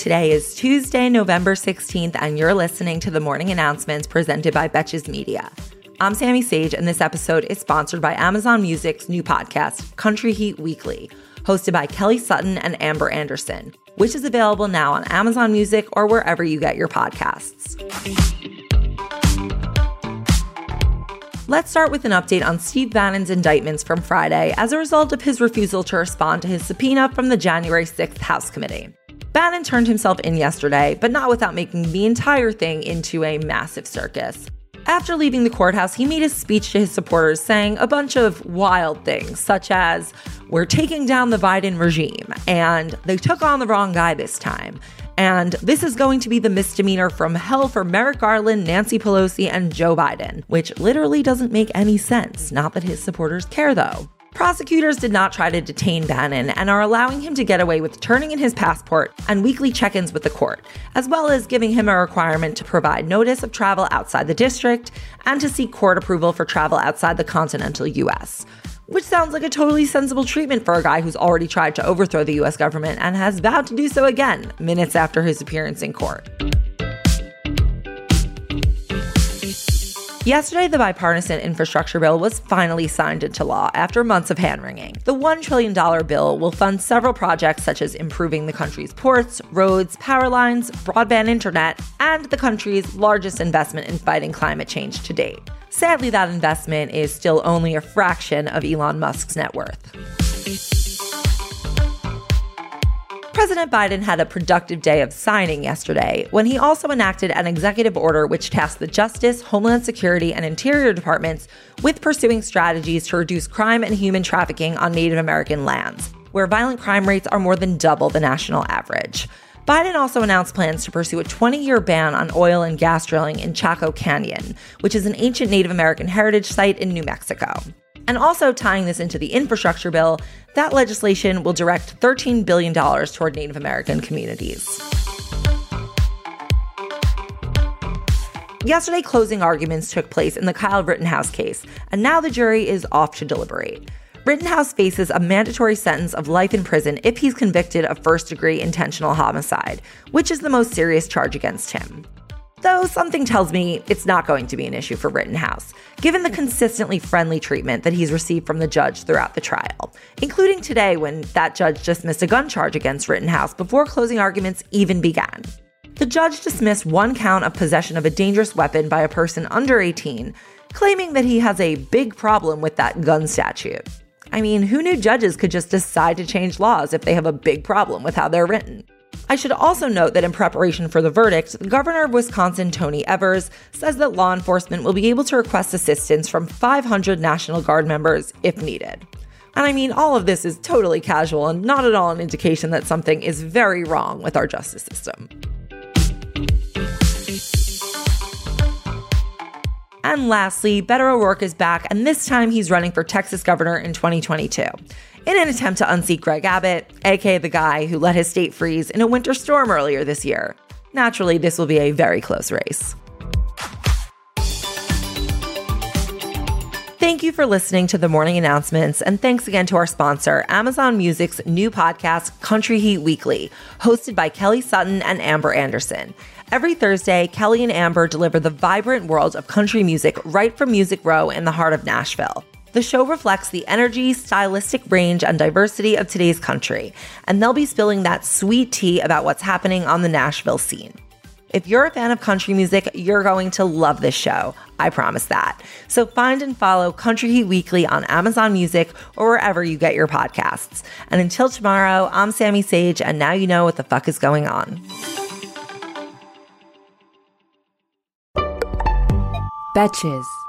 Today is Tuesday, November 16th, and you're listening to the morning announcements presented by Betches Media. I'm Sami Sage, and this episode is sponsored by Amazon Music's new podcast, Country Heat Weekly, hosted by Kelly Sutton and Amber Anderson, which is available now on Amazon Music or wherever you get your podcasts. Let's start with an update on Steve Bannon's indictments from Friday as a result of his refusal to respond to his subpoena from the January 6th House Committee. Bannon turned himself in yesterday, but not without making the entire thing into a massive circus. After leaving the courthouse, he made a speech to his supporters saying a bunch of wild things, such as, We're taking down the Biden regime, and they took on the wrong guy this time, and this is going to be the misdemeanor from hell for Merrick Garland, Nancy Pelosi, and Joe Biden, which literally doesn't make any sense. Not that his supporters care, though. Prosecutors did not try to detain Bannon and are allowing him to get away with turning in his passport and weekly check ins with the court, as well as giving him a requirement to provide notice of travel outside the district and to seek court approval for travel outside the continental US which sounds like a totally sensible treatment for a guy who's already tried to overthrow the US government and has vowed to do so again minutes after his appearance in court. Yesterday, the bipartisan infrastructure bill was finally signed into law after months of hand wringing. The $1 trillion bill will fund several projects such as improving the country's ports, roads, power lines, broadband internet, and the country's largest investment in fighting climate change to date. Sadly, that investment is still only a fraction of Elon Musk's net worth. President Biden had a productive day of signing yesterday when he also enacted an executive order which tasked the Justice, Homeland Security, and Interior departments with pursuing strategies to reduce crime and human trafficking on Native American lands, where violent crime rates are more than double the national average. Biden also announced plans to pursue a 20 year ban on oil and gas drilling in Chaco Canyon, which is an ancient Native American heritage site in New Mexico. And also tying this into the infrastructure bill, that legislation will direct $13 billion toward Native American communities. Yesterday, closing arguments took place in the Kyle Rittenhouse case, and now the jury is off to deliberate. Rittenhouse faces a mandatory sentence of life in prison if he's convicted of first degree intentional homicide, which is the most serious charge against him. Though something tells me it's not going to be an issue for Rittenhouse, given the consistently friendly treatment that he's received from the judge throughout the trial, including today when that judge dismissed a gun charge against Rittenhouse before closing arguments even began. The judge dismissed one count of possession of a dangerous weapon by a person under 18, claiming that he has a big problem with that gun statute. I mean, who knew judges could just decide to change laws if they have a big problem with how they're written? I should also note that in preparation for the verdict, the governor of Wisconsin, Tony Evers, says that law enforcement will be able to request assistance from 500 National Guard members if needed. And I mean, all of this is totally casual and not at all an indication that something is very wrong with our justice system. And lastly, Beto O'Rourke is back, and this time he's running for Texas governor in 2022 in an attempt to unseat Greg Abbott, aka the guy who let his state freeze in a winter storm earlier this year. Naturally, this will be a very close race. Thank you for listening to the morning announcements, and thanks again to our sponsor, Amazon Music's new podcast, Country Heat Weekly, hosted by Kelly Sutton and Amber Anderson. Every Thursday, Kelly and Amber deliver the vibrant world of country music right from Music Row in the heart of Nashville. The show reflects the energy, stylistic range, and diversity of today's country, and they'll be spilling that sweet tea about what's happening on the Nashville scene. If you're a fan of country music, you're going to love this show. I promise that. So find and follow Country Heat Weekly on Amazon Music or wherever you get your podcasts. And until tomorrow, I'm Sami Sage, and now you know what the fuck is going on. Betches.